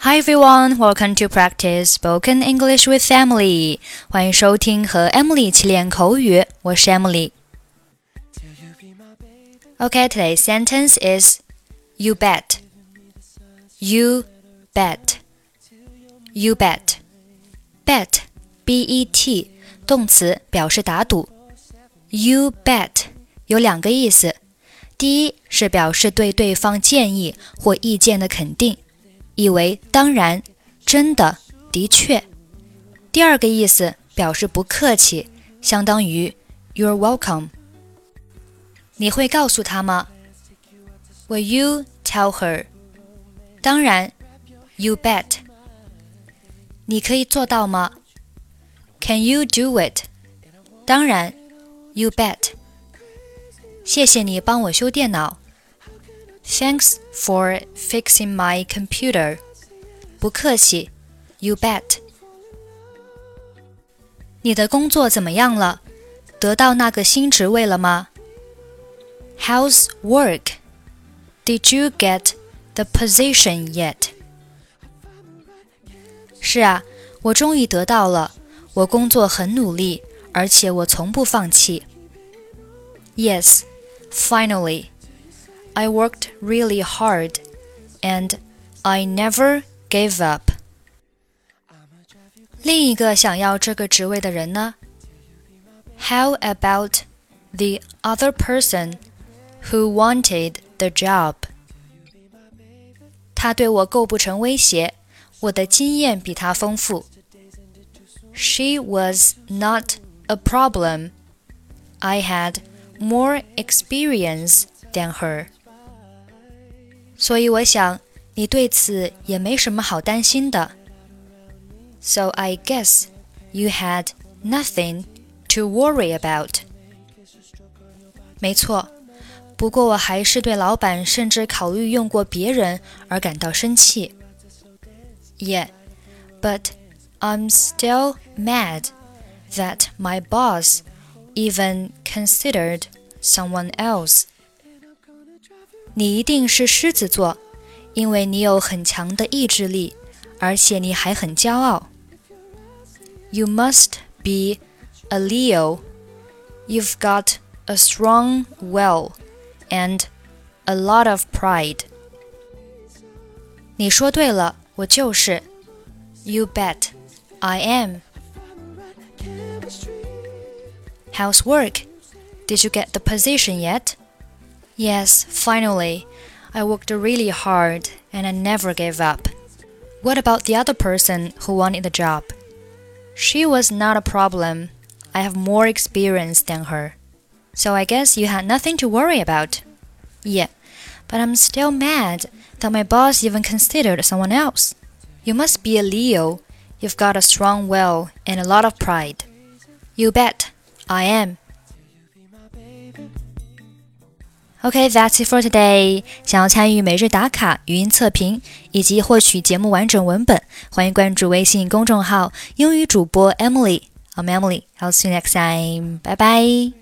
Hi everyone, welcome to practice spoken English with Emily. 欢迎收听和 Emily 一起练口语，我是 Emily。Okay, today's sentence is You bet. You bet. You bet. Bet, B-E-T, 动词表示打赌。You bet 有两个意思，第一是表示对对方建议或意见的肯定。 以为当然、真的、的确。第二个意思表示不客气，相当于 "You're welcome"。你会告诉他吗？Will you tell her？当然，You bet。你可以做到吗？Can you do it？当然，You bet。谢谢你帮我修电脑。Thanks for fixing my computer. 不客气，You bet. 你的工作怎么样了？得到那个新职位了吗？How's work? Did you get the position yet? 是啊，我终于得到了。我工作很努力，而且我从不放弃。Yes, finally. I worked really hard and I never gave up. 另一个想要这个职位的人呢？How about the other person who wanted the job? 他对我构不成威胁，我的经验比他丰富。She was not a problem. I had more experience than her. 所以我想你对此也没什么好担心的。So I guess you had nothing to worry about. 没错，不过我还是对老板甚至考虑用过别人而感到生气。Yeah, but I'm still mad that my boss even considered someone else. 你一定是狮子座，因为你有很强的意志力，而且你还很骄傲。You must be a Leo. You've got a strong will and a lot of pride. 你说对了，我就是。You bet, I am. How's work? Did you get the position yet? Yes, finally. I worked really hard and I never gave up. What about the other person who wanted the job? She was not a problem. I have more experience than her. So I guess you had nothing to worry about. Yeah, but I'm still mad that my boss even considered someone else. You must be a Leo. You've got a strong will and a lot of pride. You bet. I am. Okay, that's it for today. 想要参与每日打卡、语音测评以及获取节目完整文本，欢迎关注微信公众号“英语主播 Emily”。I'm Emily. I'll see you next time. Bye bye.